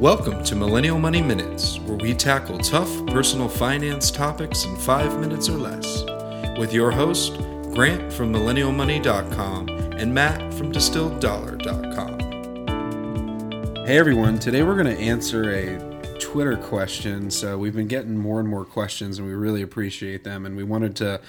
Welcome to Millennial Money Minutes, where we tackle tough personal finance topics in five minutes or less. With your host, Grant from MillennialMoney.com and Matt from DistilledDollar.com. Hey everyone, today we're going to answer a Twitter question. So we've been getting more and more questions and we really appreciate them. And we wanted to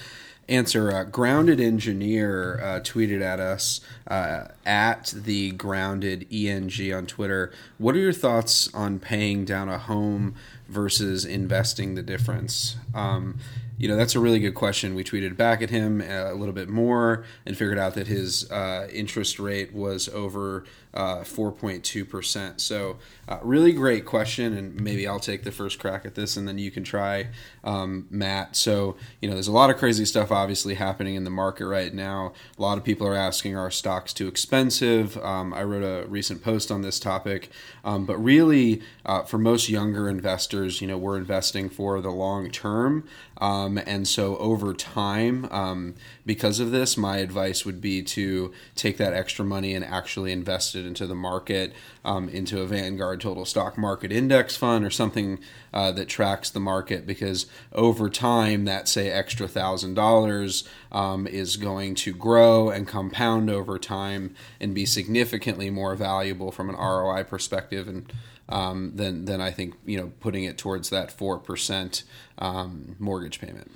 answer. Uh, grounded engineer uh, tweeted at us uh, at the grounded eng on Twitter. What are your thoughts on paying down a home versus investing the difference? Um, you know, that's a really good question. We tweeted back at him uh, a little bit more and figured out that his uh, interest rate was over uh, 4.2%. So, uh, really great question. And maybe I'll take the first crack at this and then you can try, um, Matt. So, you know, there's a lot of crazy stuff obviously happening in the market right now. A lot of people are asking are stocks too expensive? Um, I wrote a recent post on this topic. Um, but really, uh, for most younger investors, you know, we're investing for the long term. Um, and so over time, um, because of this, my advice would be to take that extra money and actually invest it into the market, um, into a Vanguard Total Stock Market Index fund or something uh, that tracks the market. Because over time, that say extra thousand dollars um, is going to grow and compound over time and be significantly more valuable from an ROI perspective and um, than than I think you know putting it towards that four percent um, mortgage payment.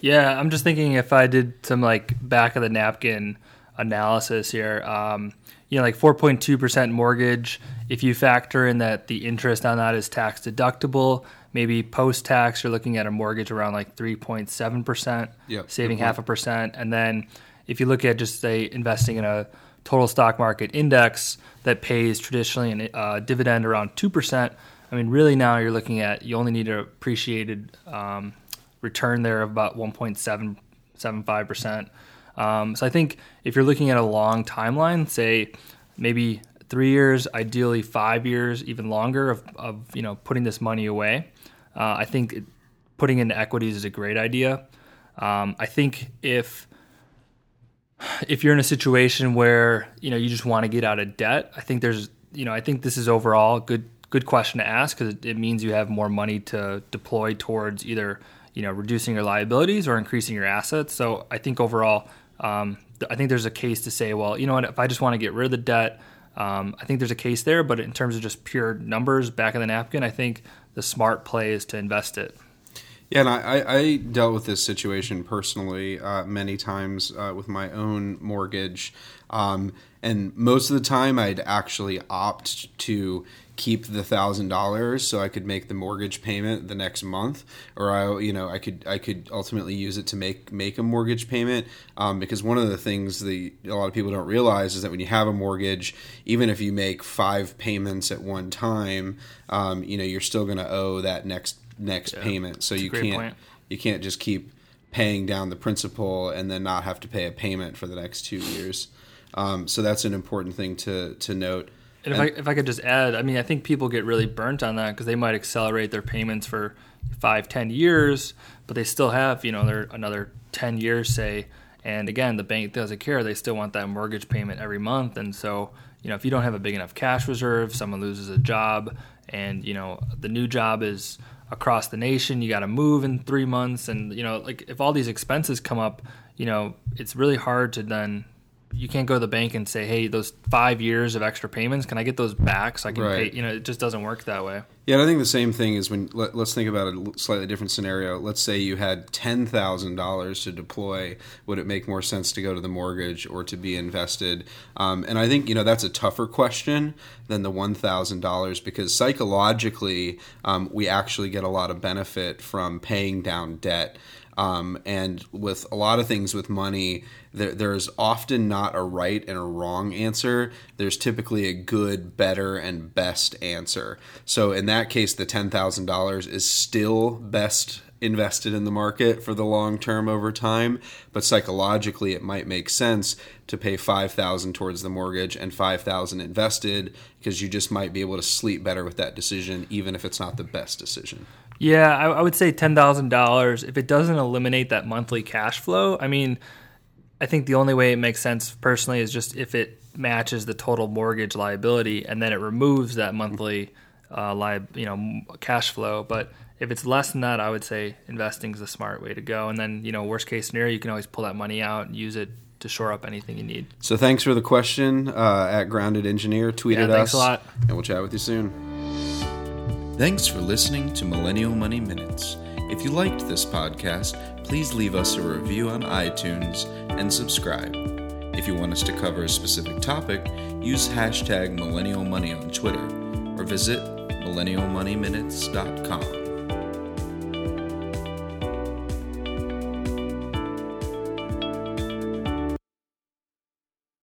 Yeah, I'm just thinking if I did some like back of the napkin analysis here, um, you know, like 4.2 percent mortgage. If you factor in that the interest on that is tax deductible, maybe post tax you're looking at a mortgage around like 3.7 percent, saving half a percent, and then if you look at just say investing in a total stock market index that pays traditionally a uh, dividend around 2%. I mean, really now you're looking at you only need an appreciated um, return there of about 1.775%. Um, so I think if you're looking at a long timeline, say maybe three years, ideally five years, even longer of, of you know putting this money away, uh, I think putting into equities is a great idea. Um, I think if if you're in a situation where you know you just want to get out of debt, I think there's you know I think this is overall a good good question to ask because it, it, means you have more money to deploy towards either you know reducing your liabilities or increasing your assets. So I think overall, um, I think there's a case to say, well, you know what, if I just want to get rid of the debt, um, I think there's a case there. But in terms of just pure numbers back of the napkin, I think the smart play is to invest it. Yeah, and I, I, dealt with this situation personally uh, many times uh, with my own mortgage. Um, and most of the time, I'd actually opt to keep the thousand dollars so I could make the mortgage payment the next month, or I, you know, I could I could ultimately use it to make make a mortgage payment. Um, because one of the things that a lot of people don't realize is that when you have a mortgage, even if you make five payments at one time, um, you know, you're still going to owe that next next yeah, payment. So you can't point. you can't just keep paying down the principal and then not have to pay a payment for the next two years. Um, so that's an important thing to to note. And if, and, I, if I could just add, I mean, I think people get really burnt on that because they might accelerate their payments for five, ten years, but they still have, you know, they're another ten years, say. And again, the bank doesn't care; they still want that mortgage payment every month. And so, you know, if you don't have a big enough cash reserve, someone loses a job, and you know, the new job is across the nation. You got to move in three months, and you know, like if all these expenses come up, you know, it's really hard to then. You can't go to the bank and say, "Hey, those five years of extra payments, can I get those back so I can right. pay?" You know, it just doesn't work that way. Yeah, I think the same thing is when let, us think about a slightly different scenario. Let's say you had ten thousand dollars to deploy. Would it make more sense to go to the mortgage or to be invested? Um, and I think you know that's a tougher question than the one thousand dollars because psychologically um, we actually get a lot of benefit from paying down debt. Um, and with a lot of things with money, there, there's often not a right and a wrong answer. There's typically a good, better, and best answer. So in that case, the $10,000 is still best invested in the market for the long term over time but psychologically it might make sense to pay 5000 towards the mortgage and 5000 invested because you just might be able to sleep better with that decision even if it's not the best decision yeah, I, I would say ten thousand dollars. If it doesn't eliminate that monthly cash flow, I mean, I think the only way it makes sense personally is just if it matches the total mortgage liability, and then it removes that monthly uh, live, you know, cash flow. But if it's less than that, I would say investing is the smart way to go. And then, you know, worst case scenario, you can always pull that money out and use it to shore up anything you need. So thanks for the question uh, at Grounded Engineer. Tweeted Yeah, thanks us. a lot. And we'll chat with you soon. Thanks for listening to Millennial Money Minutes. If you liked this podcast, please leave us a review on iTunes and subscribe. If you want us to cover a specific topic, use hashtag Millennial Money on Twitter or visit millennialmoneyminutes.com.